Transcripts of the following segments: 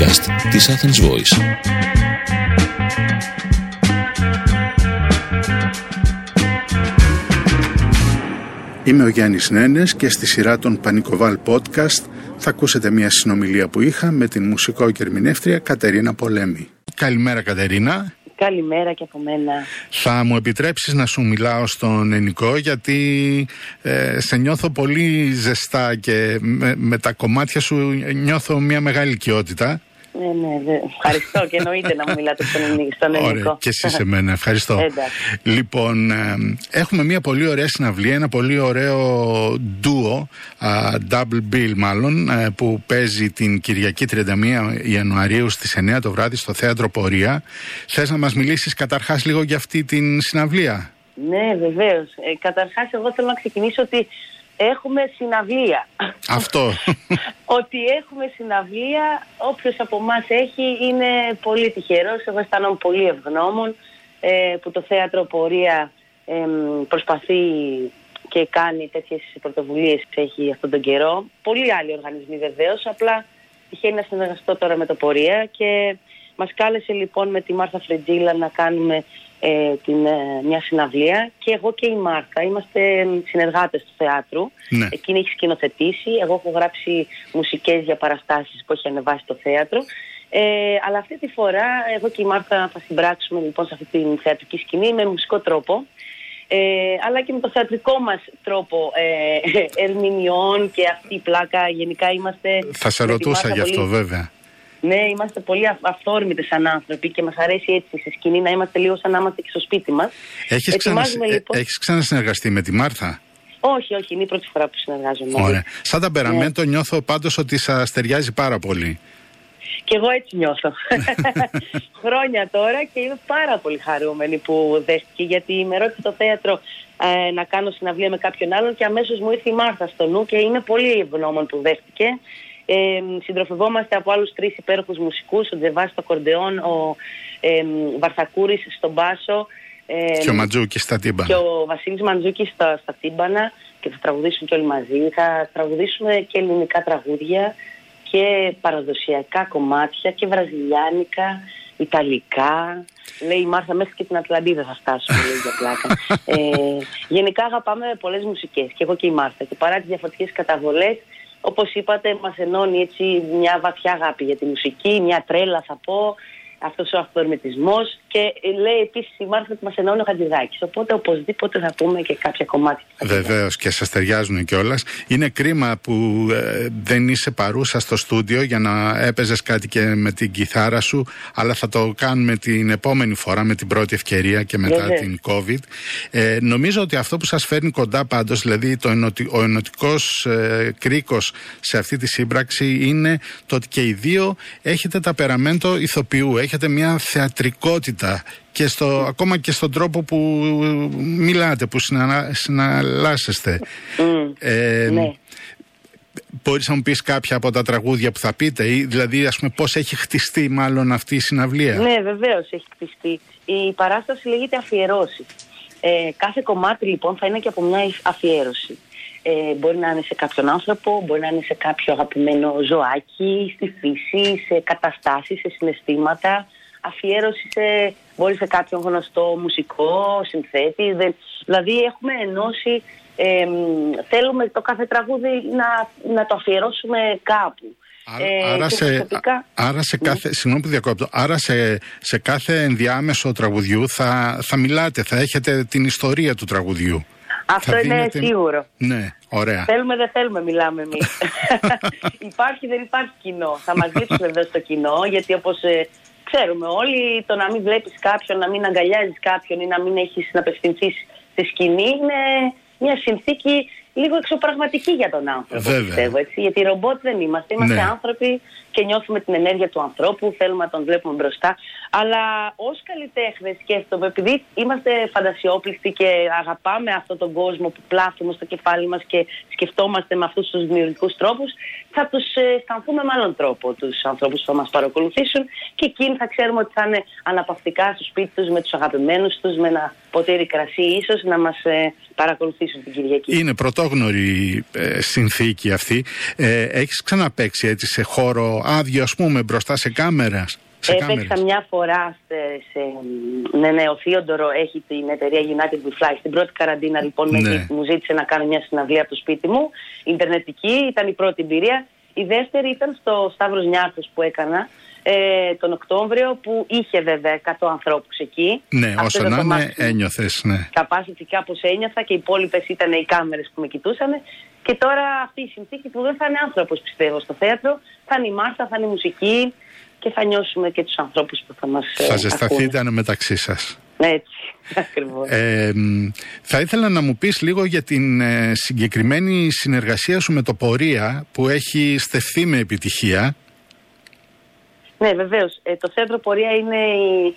podcast της Athens Voice. Είμαι ο Γιάννης Νένες και στη σειρά των Πανικοβάλ Podcast θα ακούσετε μια συνομιλία που είχα με την μουσικό και ερμηνεύτρια Κατερίνα Πολέμη. Καλημέρα Κατερίνα. Καλημέρα και από μένα. Θα μου επιτρέψεις να σου μιλάω στον Ενικό γιατί ε, σε νιώθω πολύ ζεστά και με, με τα κομμάτια σου νιώθω μια μεγάλη οικειότητα. Ναι, ναι, ευχαριστώ και εννοείται να μου μιλάτε στον ελληνικό. Στον Ωραία, και εσύ σε μένα, ευχαριστώ. λοιπόν, ε, έχουμε μια πολύ ωραία συναυλία, ένα πολύ ωραίο ντουο, double bill μάλλον, ε, που παίζει την Κυριακή 31 Ιανουαρίου στις 9 το βράδυ στο Θέατρο Πορεία. Θες να μας μιλήσεις καταρχάς λίγο για αυτή την συναυλία; Ναι, βεβαίως. Ε, καταρχάς, εγώ θέλω να ξεκινήσω ότι έχουμε συναυλία. Αυτό. ότι έχουμε συναυλία, όποιος από εμάς έχει είναι πολύ τυχερός. Εγώ αισθάνομαι πολύ ευγνώμων ε, που το θέατρο πορεία ε, προσπαθεί και κάνει τέτοιες πρωτοβουλίες έχει αυτόν τον καιρό. Πολλοί άλλοι οργανισμοί βεβαίως, απλά τυχαίνει να συνεργαστώ τώρα με το πορεία και μας κάλεσε λοιπόν με τη Μάρθα Φρεντζίλα να κάνουμε ε, την, ε, μια συναυλία και εγώ και η Μάρκα είμαστε συνεργάτες του θεάτρου. Ναι. Εκείνη έχει σκηνοθετήσει, εγώ έχω γράψει μουσικές για παραστάσεις που έχει ανεβάσει το θέατρο. Ε, αλλά αυτή τη φορά εγώ και η Μάρκα θα συμπράξουμε λοιπόν σε αυτή την θεατρική σκηνή με μουσικό τρόπο. Ε, αλλά και με το θεατρικό μας τρόπο ε, ερμηνεών και αυτή η πλάκα γενικά είμαστε... Θα σε ρωτούσα γι' αυτό βέβαια. Ναι, είμαστε πολύ αυθόρμητοι σαν άνθρωποι και μας αρέσει έτσι στη σκηνή να είμαστε λίγο σαν να είμαστε και στο σπίτι μας. Έχεις ξανα... λοιπόν... έχεις ξανασυνεργαστεί με τη Μάρθα; Όχι, όχι, είναι η πρώτη φορά που συνεργάζομαι. Ωραία. Σαν ταμπεραμέντο ναι. νιώθω πάντως ότι σας ταιριάζει πάρα πολύ. Και εγώ έτσι νιώθω. Χρόνια τώρα και είμαι πάρα πολύ χαρούμενη που δέχτηκε γιατί με ρώτησε το θέατρο ε, να κάνω συναυλία με κάποιον άλλον και αμέσως μου ήρθε η Μάρθα στο νου και είμαι πολύ ευγνώμων που δέχτηκε. Ε, συντροφευόμαστε από άλλους τρεις υπέροχους μουσικούς, ο Τζεβάς στο κορντεόν, ο ε, Βαρθακούρης στον μπάσο. Ε, και ο Μαντζούκης στα τύμπανα. Και ο Βασίλης Μαντζούκης στα, στα τύμπανα και θα τραγουδήσουν και όλοι μαζί. Θα τραγουδήσουμε και ελληνικά τραγούδια και παραδοσιακά κομμάτια και βραζιλιάνικα, ιταλικά. Λέει η Μάρθα μέχρι και την Ατλαντίδα θα φτάσουμε λέει, για πλάκα. ε, γενικά αγαπάμε πολλές μουσικές και εγώ και η Μάρθα και παρά τις διαφορετικές καταβολές όπως είπατε μας ενώνει έτσι μια βαθιά αγάπη για τη μουσική, μια τρέλα θα πω, αυτός ο αυθορμητισμός και λέει επίσης η Μάρθα ότι μας ενώνει ο Χατζηδάκης. Οπότε οπωσδήποτε θα πούμε και κάποια κομμάτια. Βεβαίως και σας ταιριάζουν κιόλας. Είναι κρίμα που ε, δεν είσαι παρούσα στο στούντιο για να έπαιζες κάτι και με την κιθάρα σου, αλλά θα το κάνουμε την επόμενη φορά με την πρώτη ευκαιρία και μετά την COVID. Ε, νομίζω ότι αυτό που σας φέρνει κοντά πάντως, δηλαδή το ενωτι, ο ενωτικός ε, κρίκος σε αυτή τη σύμπραξη είναι το ότι και οι δύο έχετε τα περαμέντο ηθοποιού, έχετε μια θεατρικότητα και στο, ακόμα και στον τρόπο που μιλάτε, που συνα, συναλλάσσεστε. Mm, ε, ναι. Μπορείς να μου πεις κάποια από τα τραγούδια που θα πείτε ή δηλαδή ας πούμε πώς έχει χτιστεί μάλλον αυτή η συναυλία; Ναι βεβαίως έχει χτιστεί. Η παράσταση λέγεται αφιερώσει. Ε, κάθε κομμάτι λοιπόν θα είναι και από μια αφιέρωση. Ε, μπορεί να είναι σε κάποιον άνθρωπο, μπορεί να είναι σε κάποιο αγαπημένο ζωάκι, στη φύση, σε καταστάσεις, σε συναισθήματα αφιέρωση σε, μπορεί σε κάποιον γνωστό μουσικό, συνθέτη. δηλαδή έχουμε ενώσει, ε, θέλουμε το κάθε τραγούδι να, να το αφιερώσουμε κάπου. Άρα, ε, σε, άρα σε κάθε, ναι. συγγνώμη που διακόπτω, άρα σε, σε κάθε ενδιάμεσο τραγουδιού θα, θα μιλάτε, θα έχετε την ιστορία του τραγουδιού. Αυτό είναι σίγουρο. Ναι, ωραία. Θέλουμε, δεν θέλουμε, μιλάμε εμείς. υπάρχει, δεν υπάρχει κοινό. Θα μας δείξουν εδώ στο κοινό, γιατί όπως ε, ξέρουμε όλοι, το να μην βλέπεις κάποιον, να μην αγκαλιάζεις κάποιον ή να μην έχεις να απευθυνθείς στη σκηνή είναι μια συνθήκη λίγο εξωπραγματική για τον άνθρωπο. Βέβαια. Πιστεύω, έτσι, γιατί ρομπότ δεν είμαστε. Είμαστε ναι. άνθρωποι και νιώθουμε την ενέργεια του ανθρώπου, θέλουμε να τον βλέπουμε μπροστά. Αλλά ως καλλιτέχνες σκέφτομαι, επειδή είμαστε φαντασιόπληκτοι και αγαπάμε αυτόν τον κόσμο που πλάθουμε στο κεφάλι μας και σκεφτόμαστε με αυτούς τους δημιουργικούς τρόπους, θα τους ε, αισθανθούμε με άλλον τρόπο τους ανθρώπους που θα μας παρακολουθήσουν και εκείνοι θα ξέρουμε ότι θα είναι αναπαυτικά στο σπίτι τους με τους αγαπημένους τους, με ένα ποτήρι κρασί, ίσως να μας ε, παρακολουθήσουν την Κυριακή. Είναι πρωτόγνωρη ε, συνθήκη αυτή. Ε, Έχεις ξαναπέξει έτσι σε χώρο άδειο, ας πούμε, μπροστά σε κάμερας. Σε Έπαιξα μια φορά σε, σε ναι, ναι, ο Θείοντορο έχει την εταιρεία United We Fly. Στην πρώτη καραντίνα λοιπόν ναι. μου ζήτησε να κάνω μια συναυλία από το σπίτι μου. Ιντερνετική, ήταν η πρώτη εμπειρία. Η δεύτερη ήταν στο Σταύρος Νιάρχος που έκανα ε, τον Οκτώβριο που είχε βέβαια 100 ανθρώπους εκεί. Ναι, όσο να είναι ένιωθες, ναι. Capacity κάπως ένιωθα και οι υπόλοιπες ήταν οι κάμερες που με κοιτούσαν. Και τώρα αυτή η συνθήκη που δεν θα είναι άνθρωπος πιστεύω στο θέατρο, θα είναι η Μάρθα, θα είναι η μουσική και θα νιώσουμε και τους ανθρώπους που θα μας ε, Θα ζεσταθείτε μεταξύ σας. Έτσι, ακριβώς. Ε, θα ήθελα να μου πεις λίγο για την ε, συγκεκριμένη συνεργασία σου με το Πορεία που έχει στεφθεί με επιτυχία. Ναι, βεβαίως. Ε, το Θέατρο Πορεία είναι η,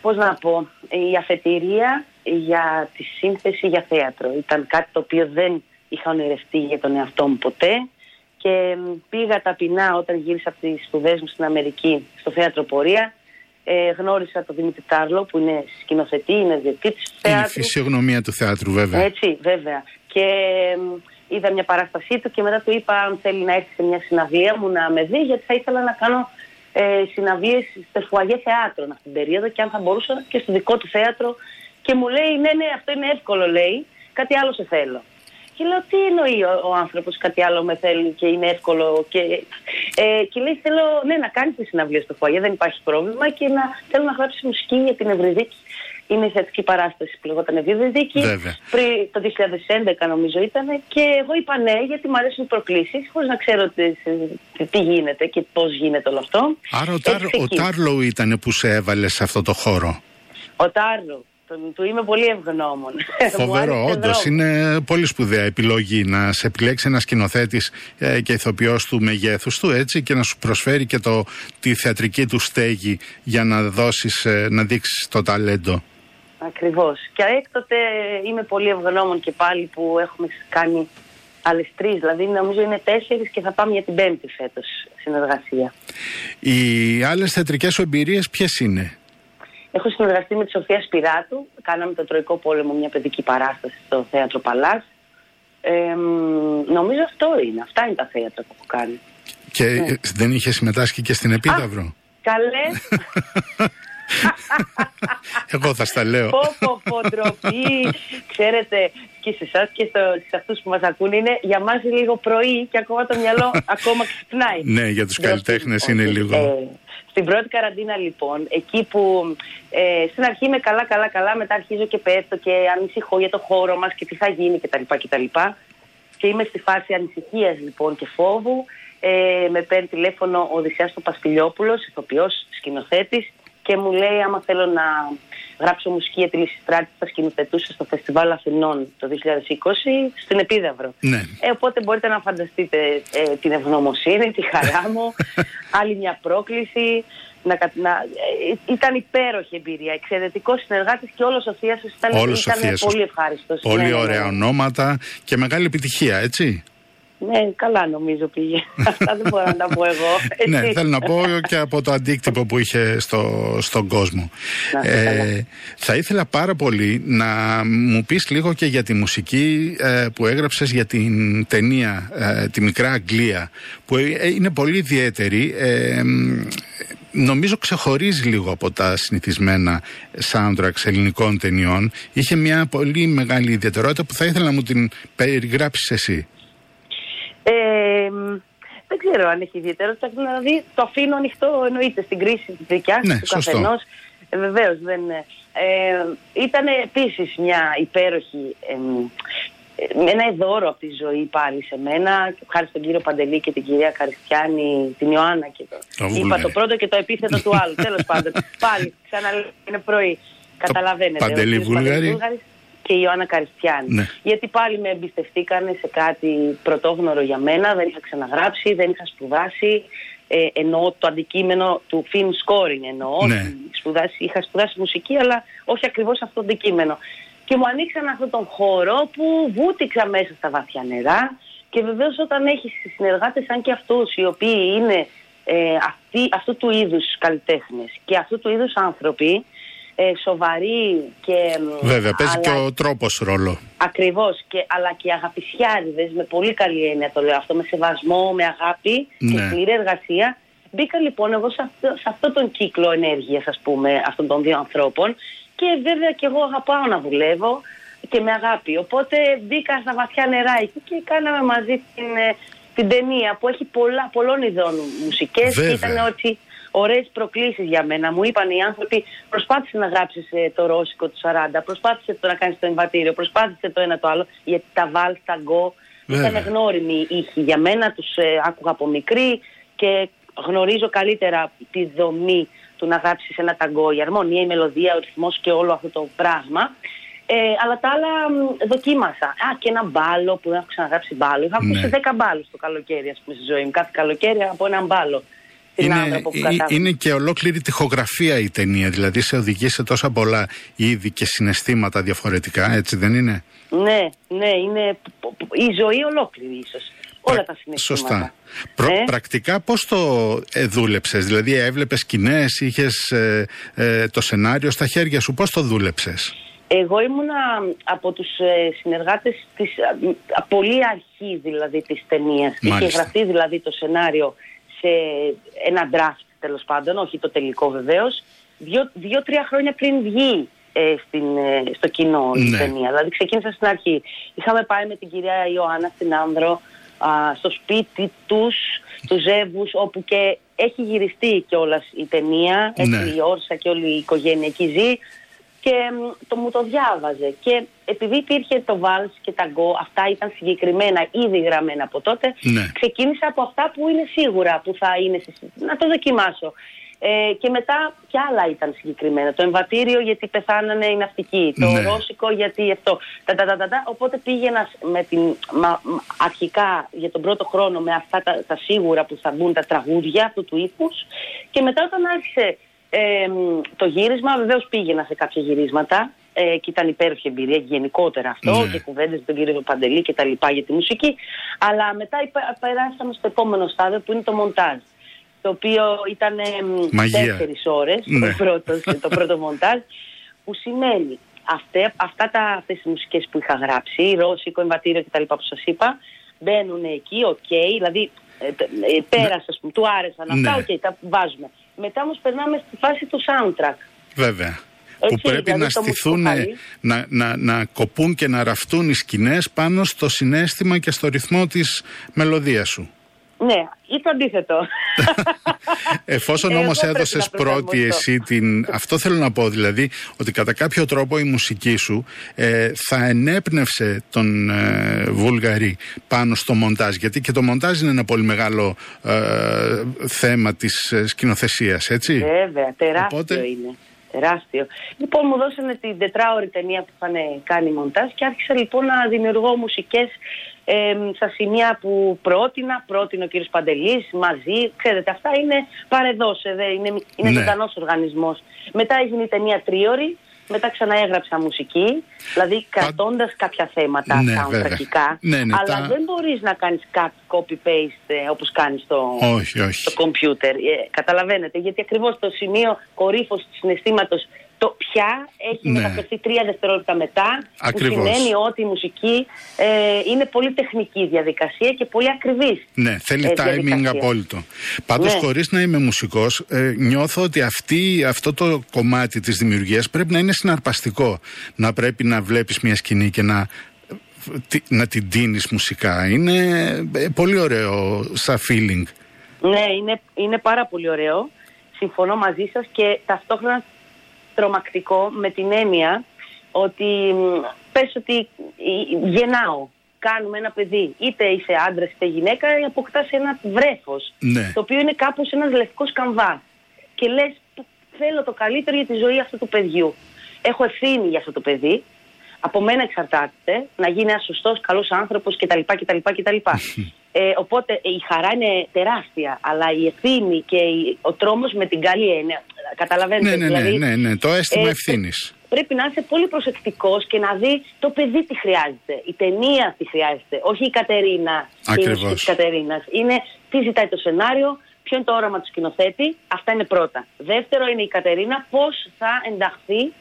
πώς να πω, η αφετηρία για τη σύνθεση για θέατρο. Ήταν κάτι το οποίο δεν είχα ονειρευτεί για τον εαυτό μου ποτέ και πήγα ταπεινά όταν γύρισα από τις σπουδές μου στην Αμερική στο Θέατρο Πορεία ε, γνώρισα τον Δημήτρη Τάρλο που είναι σκηνοθετή, είναι διετήτης του θέατρου. Είναι η φυσιογνωμία του θέατρου βέβαια. Έτσι, βέβαια. Και είδα μια παράστασή του και μετά του είπα αν θέλει να έρθει σε μια συναυλία μου να με δει γιατί θα ήθελα να κάνω ε, συναυλίες στο Φουαγέ Θεάτρο αυτή την περίοδο και αν θα μπορούσα και στο δικό του θέατρο και μου λέει ναι ναι αυτό είναι εύκολο λέει, κάτι άλλο σε θέλω. Και λέω τι εννοεί ο, ο άνθρωπος, κάτι άλλο με θέλει και είναι εύκολο. Και, ε, και λέει θέλω ναι, να κάνει τη συναυλία στο φωγέ, δεν υπάρχει πρόβλημα και να θέλω να γράψει μουσική για την Ευρυδίκη. Είναι η θεατρική παράσταση που λεγόταν Ευρυδίκη. Πριν το 2011 νομίζω ήταν. Και εγώ είπα ναι, γιατί μου αρέσουν οι προκλήσεις, χωρίς να ξέρω τι, τι γίνεται και πώς γίνεται όλο αυτό. Άρα ο, Τάρ, ο Τάρλο ήταν που σε έβαλε σε αυτό το χώρο; Ο Τάρλο. Τον, του είμαι πολύ ευγνώμων. Φοβερό, όντως. Είναι πολύ σπουδαία επιλογή να σε επιλέξει ένας σκηνοθέτης ε, και ηθοποιός του μεγέθους του έτσι και να σου προσφέρει και το, τη θεατρική του στέγη για να δώσεις, ε, να δείξεις το ταλέντο. Ακριβώς. Και έκτοτε είμαι πολύ ευγνώμων και πάλι που έχουμε κάνει άλλες τρεις. Δηλαδή, νομίζω είναι τέσσερις και θα πάμε για την πέμπτη φέτος συνεργασία. Οι άλλες θεατρικές σου εμπειρίες ποιες είναι; Έχω συνεργαστεί με τη Σοφία Σπυράτου. Κάναμε το Τροϊκό Πόλεμο, μια παιδική παράσταση στο Θέατρο Παλάς. Ε, νομίζω αυτό είναι. Αυτά είναι τα θέατρα που έχω κάνει. Και ναι. δεν είχες συμμετάσχει και στην Επίδαυρο. Α, καλέ. Εγώ θα στα λέω. Πω πω πω ντροπή. Ξέρετε και σε εσάς και σε αυτούς που μας ακούνε είναι για μας λίγο πρωί και ακόμα το μυαλό ακόμα ξυπνάει. Ναι, για τους καλλιτέχνες είναι λίγο. Ε, στην πρώτη καραντίνα λοιπόν, εκεί που ε, στην αρχή είμαι καλά καλά καλά, μετά αρχίζω και πέφτω και ανησυχώ για το χώρο μας και τι θα γίνει κτλ. κτλ. Και είμαι στη φάση ανησυχίας λοιπόν και φόβου. Ε, με παίρνει τηλέφωνο ο Οδυσσέας Πασπιλιόπουλος, ηθοποιός, σκηνοθέτης και μου λέει άμα θέλω να γράψω μουσική για τη Λυσιστράτη θα σκηνοθετούσα στο Φεστιβάλ Αθηνών το 2020 στην Επίδαυρο. Ναι. Ε, οπότε μπορείτε να φανταστείτε ε, την ευγνωμοσύνη, τη χαρά μου, άλλη μια πρόκληση. Να, να, ε, ήταν υπέροχη εμπειρία, εξαιρετικός συνεργάτης και όλος ο Θεία ήταν, ήταν πολύ ευχάριστος. Πολύ ναι, ναι, ωραία ναι. ονόματα και μεγάλη επιτυχία, έτσι. Ναι, καλά νομίζω πήγε. Αυτά δεν μπορώ να τα πω εγώ. ναι, θέλω να πω και από το αντίκτυπο που είχε στο, στον κόσμο. Ε, θα ήθελα πάρα πολύ να μου πεις λίγο και για τη μουσική ε, που έγραψες για την ταινία ε, «Τη Μικρά Αγγλία» που είναι πολύ ιδιαίτερη. νομίζω ξεχωρίζει λίγο από τα συνηθισμένα soundtracks ελληνικών ταινιών. Είχε μια πολύ μεγάλη ιδιαιτερότητα που θα ήθελα να μου την περιγράψεις εσύ. Ε, δεν ξέρω αν έχει ιδιαίτερο. Δηλαδή το αφήνω ανοιχτό εννοείται στην κρίση της δικιάς ναι, του καθενός. Ε, Βεβαίως δεν. Ε, ήταν επίσης μια υπέροχη. Ε, ένα δώρο από τη ζωή πάλι σε μένα, χάρη στον κύριο Παντελή και την κυρία Καριστιάνη, την Ιωάννα και το. είπα το πρώτο και το επίθετο του άλλου. Τέλος πάντων. Πάλι, ξαναλέω, είναι πρωί. Καταλαβαίνετε. Παντελή Βούλγαρης και η Ιωάννα Καριστιάνη. Ναι. Γιατί πάλι με εμπιστευτήκανε σε κάτι πρωτόγνωρο για μένα, δεν είχα ξαναγράψει, δεν είχα σπουδάσει. Ε, εννοώ το αντικείμενο του film scoring εννοώ. Ναι. Σπουδάσει, είχα σπουδάσει μουσική, αλλά όχι ακριβώς αυτό το αντικείμενο. Και μου ανοίξαν αυτόν τον χώρο που βούτυξα μέσα στα βαθιά νερά. Και βεβαίως όταν έχεις συνεργάτες σαν και αυτούς, οι οποίοι είναι ε, αυτοί, αυτού του είδους καλλιτέχνες και αυτού του είδους άνθρωποι, ε, σοβαροί και... Βέβαια, παίζει και ο τρόπος ρόλο. Ακριβώς, και, αλλά και αγαπησιάριδες, με πολύ καλή έννοια το λέω αυτό, με σεβασμό, με αγάπη και Ναι. σκληρή εργασία Μπήκα λοιπόν εγώ σε αυτό, σε αυτό τον κύκλο ενέργειας ας πούμε αυτών των δύο ανθρώπων και βέβαια και εγώ αγαπάω να δουλεύω και με αγάπη. Οπότε μπήκα στα βαθιά νερά εκεί και κάναμε μαζί την, ε, την ταινία που έχει πολλά, πολλών ειδών μουσικές και ήταν ότι ωραίες προκλήσεις για μένα. Μου είπαν οι άνθρωποι, προσπάθησε να γράψεις ε, το ρώσικο του 40, προσπάθησε το να κάνεις το εμβατήριο, προσπάθησε το ένα το άλλο, γιατί τα βάλ, τα γκο ήταν γνώριμοι ήχοι για μένα, τους ε, άκουγα από μικρή και γνωρίζω καλύτερα τη δομή του να γράψεις ένα ταγκό, η αρμονία, η μελωδία, ο ρυθμός και όλο αυτό το πράγμα. Ε, αλλά τα άλλα δοκίμασα. Α, και ένα μπάλο που δεν έχω ξαναγράψει μπάλο. Είχα ναι. ακούσει 10 μπάλους το καλοκαίρι, ας πούμε, στη ζωή μου. Κάθε καλοκαίρι από ένα μπάλο. Είναι, είναι και ολόκληρη τυχογραφία η ταινία, δηλαδή σε οδηγεί σε τόσα πολλά είδη και συναισθήματα διαφορετικά, έτσι δεν είναι; Ναι, ναι, είναι η ζωή ολόκληρη ίσως. Όλα τα συναισθήματα. Σωστά. Ε; Πρακτικά πώς το ε, δούλεψες, δηλαδή έβλεπες σκηνές, είχες ε, ε, το σενάριο στα χέρια σου, πώς το δούλεψες; Εγώ ήμουνα από τους ε, συνεργάτες της, πολύ αρχή δηλαδή της ταινίας. Είχε γραφτεί δηλαδή το σενάριο σε ένα draft τέλος πάντων, όχι το τελικό βεβαίως, δύο-τρία χρόνια πριν βγει ε, στην, ε, στο κοινό ναι. η ταινία. Δηλαδή ξεκίνησα στην αρχή. Είχαμε πάει με την κυρία Ιωάννα στην Άνδρο στο σπίτι τους, του Ζεύγους, όπου και έχει γυριστεί κιόλας η ταινία, ναι. η Όρσα και όλη η οικογένεια εκεί ζει και το, μου το διάβαζε. Και επειδή υπήρχε το βάλς και τα γκο, αυτά ήταν συγκεκριμένα ήδη γραμμένα από τότε, ναι. ξεκίνησα από αυτά που είναι σίγουρα που θα είναι, να το δοκιμάσω. Ε, και μετά κι άλλα ήταν συγκεκριμένα. Το εμβατήριο γιατί πεθάνανε οι ναυτικοί. Το ναι. ρώσικο γιατί αυτό. Τα, τα, τα, τα, Οπότε πήγαινα με την, μα, αρχικά για τον πρώτο χρόνο με αυτά τα, τα σίγουρα που θα μπουν τα τραγούδια αυτού του ύφους. Και μετά όταν άρχισε ε, το γύρισμα, βεβαίως πήγαινα σε κάποια γυρίσματα ε, και ήταν υπέροχη εμπειρία γενικότερα αυτό ναι. και κουβέντες με τον κύριο Παντελή και τα λοιπά για τη μουσική. Αλλά μετά περάσαμε στο επόμενο στάδιο που είναι το μοντάζ το οποίο ήταν τέσσερις ώρες ναι. το, πρώτο, το πρώτο μοντάζ που σημαίνει αυτέ, αυτά τα, αυτές τις μουσικές που είχα γράψει, ρώσικο, εμβατήριο κτλ. που σας είπα, μπαίνουν εκεί, OK, okay, δηλαδή ε, ε, πέρασε, ναι. του άρεσαν αυτά, ναι. OK, okay, τα βάζουμε. Μετά όμως περνάμε στη φάση του soundtrack. Βέβαια. Έτσι, που πρέπει δηλαδή να στηθούν, να, να, να κοπούν και να ραφτούν οι σκηνές πάνω στο συνέστημα και στο ρυθμό της μελωδίας σου. Ναι, ή το αντίθετο. Εφόσον όμως έδωσες πρώτη εσύ την. Αυτό θέλω να πω δηλαδή, ότι κατά κάποιο τρόπο η μουσική σου ε, θα ενέπνευσε τον ε, Βουλγαρή πάνω στο μοντάζ. Γιατί και το μοντάζ είναι ένα πολύ μεγάλο ε, θέμα της ε, σκηνοθεσίας, έτσι. Βέβαια, τεράστιο είναι. Τεράστιο. Λοιπόν, μου δώσανε την τετράωρη ταινία που είχαν κάνει μοντάζ και άρχισα λοιπόν να δημιουργώ μουσικές ε, στα σημεία που πρότεινα, πρότεινε ο κύριος Παντελής, μαζί, ξέρετε, αυτά είναι παρεδώσε, είναι, είναι ναι. ζωντανός οργανισμός. Μετά έγινε η ταινία τρίωρη, μετά ξαναέγραψα μουσική, δηλαδή κρατώντας κάποια θέματα ναι, ναι, ναι, αλλά δεν μπορείς να κάνεις copy-paste ε, όπως κάνεις στο, στο κομπιούτερ. Ε, καταλαβαίνετε, γιατί ακριβώς το σημείο κορύφωσης του συναισθήματος το πια έχει ναι. μεταφερθεί τρία δευτερόλεπτα μετά. Ακριβώς. Που σημαίνει ότι η μουσική ε, είναι πολύ τεχνική διαδικασία και πολύ ακριβής. Ναι, θέλει ε, timing απόλυτο. Πάντως, ναι. χωρίς να είμαι μουσικός, ε, νιώθω ότι αυτή, αυτό το κομμάτι της δημιουργίας πρέπει να είναι συναρπαστικό. Να πρέπει να βλέπεις μια σκηνή και να να την τίνεις μουσικά. Είναι ε, πολύ ωραίο σαν feeling. Ναι, είναι, είναι πάρα πολύ ωραίο. Συμφωνώ μαζί σας και ταυτόχρονα τρομακτικό με την έννοια ότι πες ότι γεννάω, κάνουμε ένα παιδί, είτε είσαι άντρας είτε γυναίκα, αποκτάς ένα βρέφος, ναι. το οποίο είναι κάπως ένας λευκός καμβά. Και λες, θέλω το καλύτερο για τη ζωή αυτού του παιδιού. Έχω ευθύνη για αυτό το παιδί, από μένα εξαρτάται να γίνει ένας σωστός, καλός άνθρωπος κτλ. κτλ, κτλ. ε, οπότε η χαρά είναι τεράστια, αλλά η ευθύνη και ο τρόμος με την καλή έννοια. Καταλαβαίνετε. Ναι, ναι, ναι, δηλαδή, ναι, ναι, το αίσθημα ε, ευθύνης. Πρέπει να είσαι πολύ προσεκτικός και να δεις το παιδί τι χρειάζεται. Η ταινία τι χρειάζεται. Όχι η Κατερίνα. Ακριβώς. Η Κατερίνας. Είναι τι ζητάει το σενάριο, ποιο είναι το όραμα του σκηνοθέτη. Αυτά είναι πρώτα. Δεύτερο είναι η Κατερίνα πώς θα ενταχθεί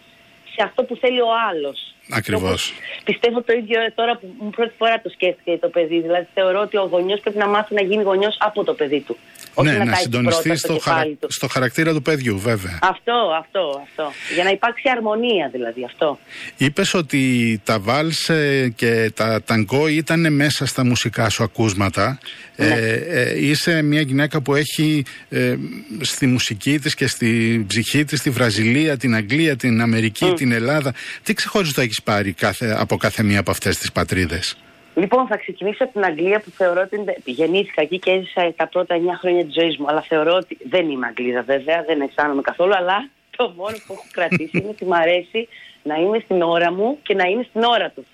σε αυτό που θέλει ο άλλος. Ακριβώς. Πιστεύω το ίδιο τώρα που μου πρώτη φορά το σκέφτηκε το παιδί. Δηλαδή θεωρώ ότι ο γονιός πρέπει να μάθει να γίνει γονιός από το παιδί του. Όχι ναι, να, να συντονιστεί στο, χαρα... του. στο χαρακτήρα του παιδιού, βέβαια. Αυτό, αυτό, αυτό. Για να υπάρξει αρμονία δηλαδή αυτό. Είπες ότι τα βάλσε και τα ταγκό ήταν μέσα στα μουσικά σου ακούσματα. Ναι. Ε, ε, είσαι μια γυναίκα που έχει ε, στη μουσική της και στη ψυχή της τη Βραζιλία, την Αγγλία, την Αμερική, την Ελλάδα. Τι ξεχωριστό έχεις πάρει κάθε, από κάθε μία από αυτές τις πατρίδες; Λοιπόν, θα ξεκινήσω από την Αγγλία που θεωρώ ότι γεννήθηκα εκεί και έζησα τα πρώτα 9 χρόνια της ζωής μου. Αλλά θεωρώ ότι δεν είμαι Αγγλίδα βέβαια, δεν αισθάνομαι καθόλου. Αλλά το μόνο που έχω κρατήσει είναι ότι μου αρέσει να είμαι στην ώρα μου και να είμαι στην ώρα τους.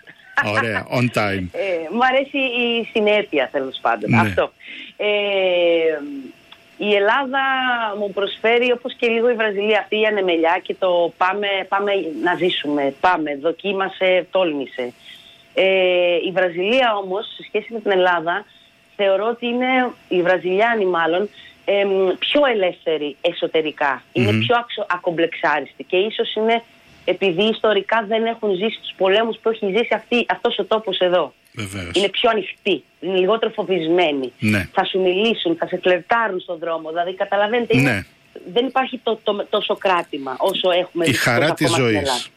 Ωραία, on time. Ε, μου αρέσει η συνέπεια τέλος πάντων. Ναι. Αυτό. Ε, η Ελλάδα μου προσφέρει όπως και λίγο η Βραζιλία αυτή η ανεμελιά και το πάμε, πάμε να ζήσουμε, πάμε, δοκίμασε, τόλμησε. Ε, η Βραζιλία όμως σε σχέση με την Ελλάδα θεωρώ ότι είναι, οι Βραζιλιάνοι μάλλον, ε, πιο ελεύθεροι Είναι πιο ακομπλεξάριστοι και ίσως είναι επειδή ιστορικά δεν έχουν ζήσει τους πολέμους που έχει ζήσει αυτή, αυτός ο τόπος εδώ. Βεβαίως. Είναι πιο ανοιχτοί, είναι λιγότερο φοβισμένοι. Ναι. Θα σου μιλήσουν, θα σε φλερτάρουν στον δρόμο. Δηλαδή, καταλαβαίνετε, ναι. δεν υπάρχει το, το, τόσο κράτημα όσο έχουμε Η χαρά της ζωής.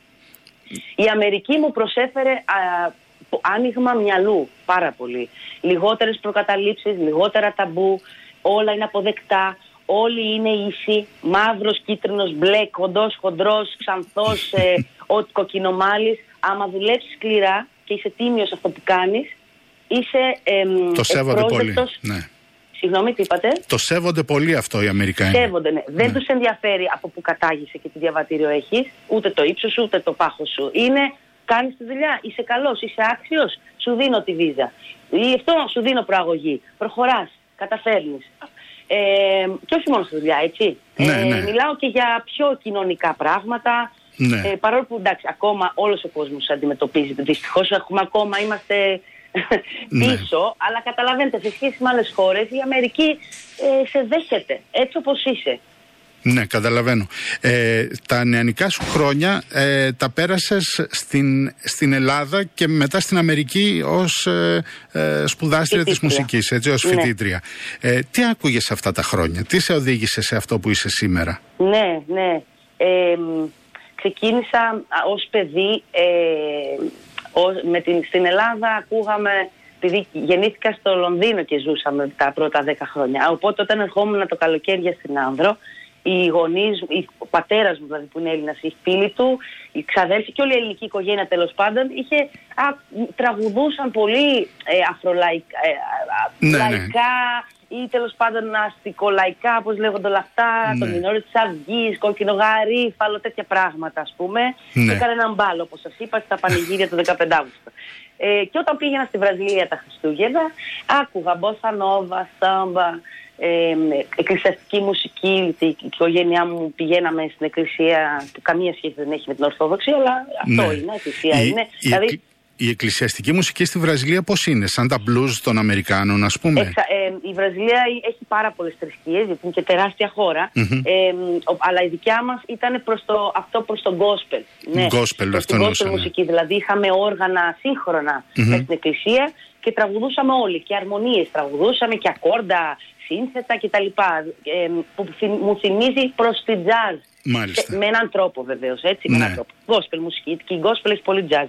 Η Αμερική μου προσέφερε α, άνοιγμα μυαλού πάρα πολύ. Λιγότερες προκαταλήψεις, λιγότερα ταμπού, όλα είναι αποδεκτά, όλοι είναι ίσοι, μαύρος, κίτρινος, μπλε, κοντός, χοντρός, ξανθός, ε, ό,τι κοκκινομάλης. Άμα δουλέψεις σκληρά και είσαι τίμιος αυτό που κάνεις, είσαι εμ, Το σέβονται πολύ. Ναι. Συγγνώμη, τι είπατε; Το σέβονται πολύ αυτό οι Αμερικανοί. Σέβονται, ναι. Δεν ναι. τους ενδιαφέρει από που κατάγησε και τι διαβατήριο έχεις, ούτε το ύψος σου, ούτε το πάχος σου. Είναι κάνεις τη δουλειά, είσαι καλός, είσαι άξιος, σου δίνω τη βίζα. Ή αυτό σου δίνω προαγωγή. Προχωράς, καταφέρνεις. Ε, και όχι μόνο στη δουλειά, έτσι. Ναι, ε, ναι. Μιλάω και για πιο κοινωνικά πράγματα. Ναι. Ε, παρόλο που εντάξει, ακόμα όλος ο κόσμος αντιμετωπίζει. Δυστυχώς έχουμε ακόμα, είμαστε ναι. πίσω. Αλλά καταλαβαίνετε, σε σχέση με άλλες χώρες, η Αμερική ε, σε δέχεται έτσι όπως είσαι. Ναι, καταλαβαίνω. Ε, τα νεανικά σου χρόνια ε, τα πέρασες στην, στην Ελλάδα και μετά στην Αμερική ως ε, ε σπουδάστρια της μουσικής, έτσι, ως ναι. φοιτήτρια. Ε, τι άκουγες αυτά τα χρόνια, τι σε οδήγησε σε αυτό που είσαι σήμερα; Ναι, ναι. Ξεκίνησα ως παιδί, με την, στην Ελλάδα ακούγαμε επειδή γεννήθηκα στο Λονδίνο και ζούσαμε τα πρώτα δέκα χρόνια. Οπότε όταν ερχόμουν το καλοκαίρι στην Άνδρο, οι γονείς, ο πατέρας μου δηλαδή που είναι Έλληνας, οι φίλοι του, οι ξαδέρφοι και όλη η ελληνική οικογένεια τέλος πάντων, είχε, α, τραγουδούσαν πολύ ε, αφρολαϊκά ε, ναι, ναι. Ή τέλος πάντων αστικολαϊκά, όπως λέγονται όλα αυτά, ναι. το μινόριο της Αυγής, κόκκινο γαρίφαλο, τέτοια πράγματα ας πούμε. Ναι. Έκανε έναν μπάλο, όπως σας είπα, στα πανηγύρια του 15 Αύγουστο. Ε, και όταν πήγαινα στη Βραζιλία τα Χριστούγεννα, άκουγα μπόσα νόβα, σάμπα, ε, εκκλησιαστική μουσική. Η οικογένειά μου πηγαίναμε στην εκκλησία που καμία σχέση δεν έχει με την Ορθόδοξη, αλλά αυτό ναι. είναι, εκκλησία η, είναι. Η, δηλαδή, η εκκλησιαστική μουσική στη Βραζιλία πώς είναι, σαν τα blues των Αμερικάνων, ας πούμε; Εξα, ε, η Βραζιλία έχει πάρα πολλές θρησκείες, γιατί είναι και τεράστια χώρα. Mm-hmm. Ε, αλλά η δικιά μας ήταν προς το, αυτό προς τον gospel. Ναι, gospel, αυτό gospel ναι. μουσική. Δηλαδή είχαμε όργανα σύγχρονα mm-hmm. στην εκκλησία και τραγουδούσαμε όλοι. Και αρμονίες τραγουδούσαμε και ακόρντα, σύνθετα κτλ. Ε, που μου θυμίζει προς την jazz. Μάλιστα. Με έναν τρόπο βεβαίως, έτσι. Ναι. Με έναν ναι. τρόπο. Gospel μουσική. Και η gospel έχει πολύ jazz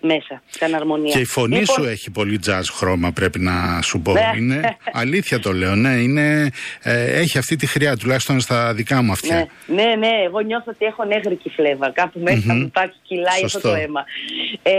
μέσα, σαν αρμονία. Και η φωνή λοιπόν... σου έχει πολύ jazz χρώμα, πρέπει να σου πω. Ναι. είναι, αλήθεια το λέω, ναι. Είναι, ε, έχει αυτή τη χρειά, τουλάχιστον στα δικά μου αυτιά. Ναι, ναι, ναι εγώ νιώθω ότι έχω νεύρικη φλέβα. Κάπου μέσα mm-hmm. μου υπάρχει, κυλάει αυτό το αίμα. Ε,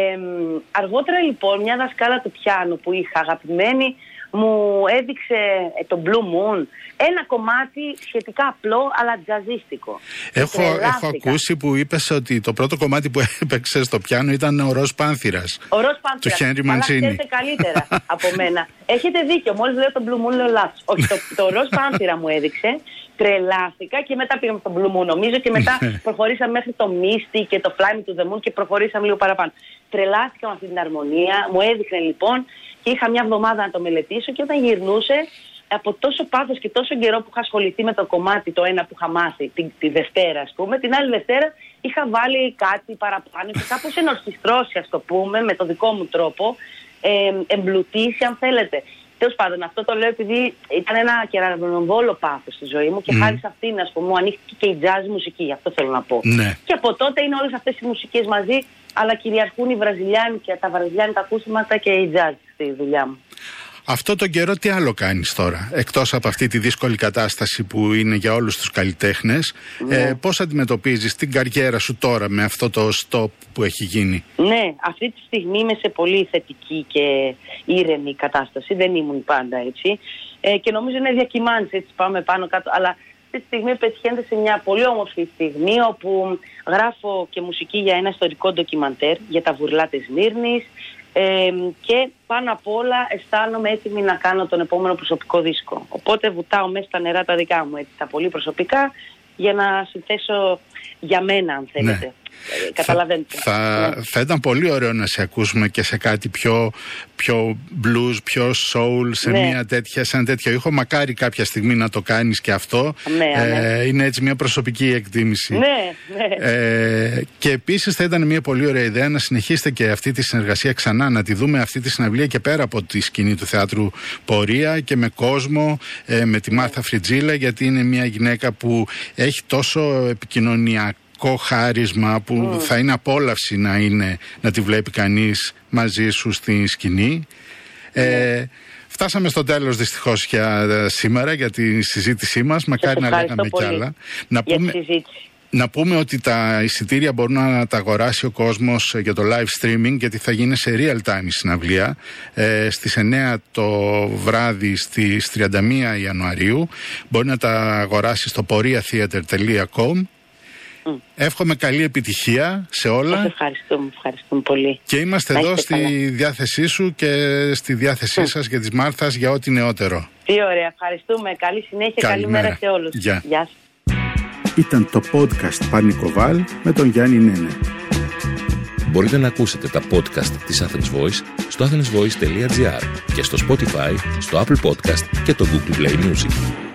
αργότερα λοιπόν, μια δασκάλα του πιάνου που είχα αγαπημένη, μου έδειξε ε, το Blue Moon ένα κομμάτι σχετικά απλό αλλά τζαζίστικο. Έχω, έχω ακούσει που είπες ότι το πρώτο κομμάτι που έπαιξες στο πιάνο ήταν ο Ροζ Πάνθυρας. Ο Ροζ Πάνθυρας. Του Χένρι Μαντσίνη. ξέρετε καλύτερα από μένα. Έχετε δίκιο. Μόλις λέω το Blue Moon λέω λάθος. Όχι, το, το Ροζ Πάνθυρα μου έδειξε. Τρελάθηκα και μετά πήγαμε στο Blue Moon νομίζω και μετά ναι. προχωρήσαμε μέχρι το Misty και το Fly Me to the Moon και προχωρήσαμε λίγο παραπάνω. Τρελάθηκα με αυτή την αρμονία. Μου έδειχνε λοιπόν και είχα μια εβδομάδα να το μελετήσω και όταν γυρνούσε από τόσο πάθος και τόσο καιρό που είχα ασχοληθεί με το κομμάτι το ένα που είχα μάθει τη, τη Δευτέρα ας πούμε, την άλλη Δευτέρα είχα βάλει κάτι παραπάνω και κάπως ενορχιστρώσει, ας το πούμε, με το δικό μου τρόπο, ε, εμπλουτίσει, αν θέλετε. Τέλος πάντων, αυτό το λέω επειδή ήταν ένα κεραυνοβόλο πάθος στη ζωή μου και mm. χάρη σε αυτήν, ας πούμε, μου ανοίχθηκε και η jazz μουσική, αυτό θέλω να πω. Ναι. Και από τότε είναι όλες αυτές οι μουσικές μαζί, αλλά κυριαρχούν οι βραζιλιάνοι τα βραζιλιάνικα ακούσματα και η jazz στη δουλειά μου. Αυτό τον καιρό τι άλλο κάνεις τώρα, εκτός από αυτή τη δύσκολη κατάσταση που είναι για όλους τους καλλιτέχνες, ναι. ε, πώς αντιμετωπίζεις την καριέρα σου τώρα με αυτό το stop που έχει γίνει; Ναι, αυτή τη στιγμή είμαι σε πολύ θετική και ήρεμη κατάσταση, δεν ήμουν πάντα έτσι ε, και νομίζω είναι διακυμάνσεις, έτσι πάμε πάνω κάτω, αλλά αυτή τη στιγμή πετυχαίνεται σε μια πολύ όμορφη στιγμή όπου γράφω και μουσική για ένα ιστορικό ντοκιμαντέρ για τα βουρλά της Μύρνης, και πάνω απ' όλα αισθάνομαι έτοιμη να κάνω τον επόμενο προσωπικό δίσκο. Οπότε βουτάω μέσα στα νερά τα δικά μου, έτσι, τα πολύ προσωπικά, για να συνθέσω για μένα, αν θέλετε. Ναι. Καταλαβαίνετε. Θα, ναι. θα ήταν πολύ ωραίο να σε ακούσουμε και σε κάτι πιο, πιο blues, πιο soul, σε, ναι. μια τέτοια, σε ένα τέτοιο ήχο. Μακάρι κάποια στιγμή να το κάνεις και αυτό. Ναι, ε, ναι. είναι έτσι μια προσωπική εκτίμηση. Ναι, ναι. Ε, και επίσης θα ήταν μια πολύ ωραία ιδέα να συνεχίσετε και αυτή τη συνεργασία ξανά, να τη δούμε αυτή τη συναυλία και πέρα από τη σκηνή του θεάτρου Πορεία και με κόσμο, ε, με τη Μάρθα Φριτζίλα, γιατί είναι μια γυναίκα που έχει τόσο επικοινωνιακό χάρισμα που θα είναι απόλαυση να, είναι, να τη βλέπει κανείς μαζί σου στη σκηνή. Ε, φτάσαμε στο τέλος δυστυχώς για ε, σήμερα για τη συζήτησή μας. Μακάρι να λέγαμε κι άλλα. Να πούμε, να πούμε ότι τα εισιτήρια μπορούν να τα αγοράσει ο κόσμος για το live streaming γιατί θα γίνει σε real time η συναυλία ε, στις 9 το βράδυ στις 31 Ιανουαρίου. Μπορεί να τα αγοράσει στο poriatheater.com Εύχομαι καλή επιτυχία σε όλα. Σας ευχαριστούμε, ευχαριστούμε πολύ. Και είμαστε εδώ στη διάθεσή σου και στη διάθεσή mm. σας και της Μάρθας για ό,τι νεότερο. Τι ωραία, ευχαριστούμε. Καλή συνέχεια, καλημέρα σε όλους. Γεια. Γεια Ήταν το podcast Πανικοβάλ με τον Γιάννη Νένε. Μπορείτε να ακούσετε τα podcast της Athens Voice στο athensvoice.gr και στο Spotify, στο Apple Podcast και το Google Play Music.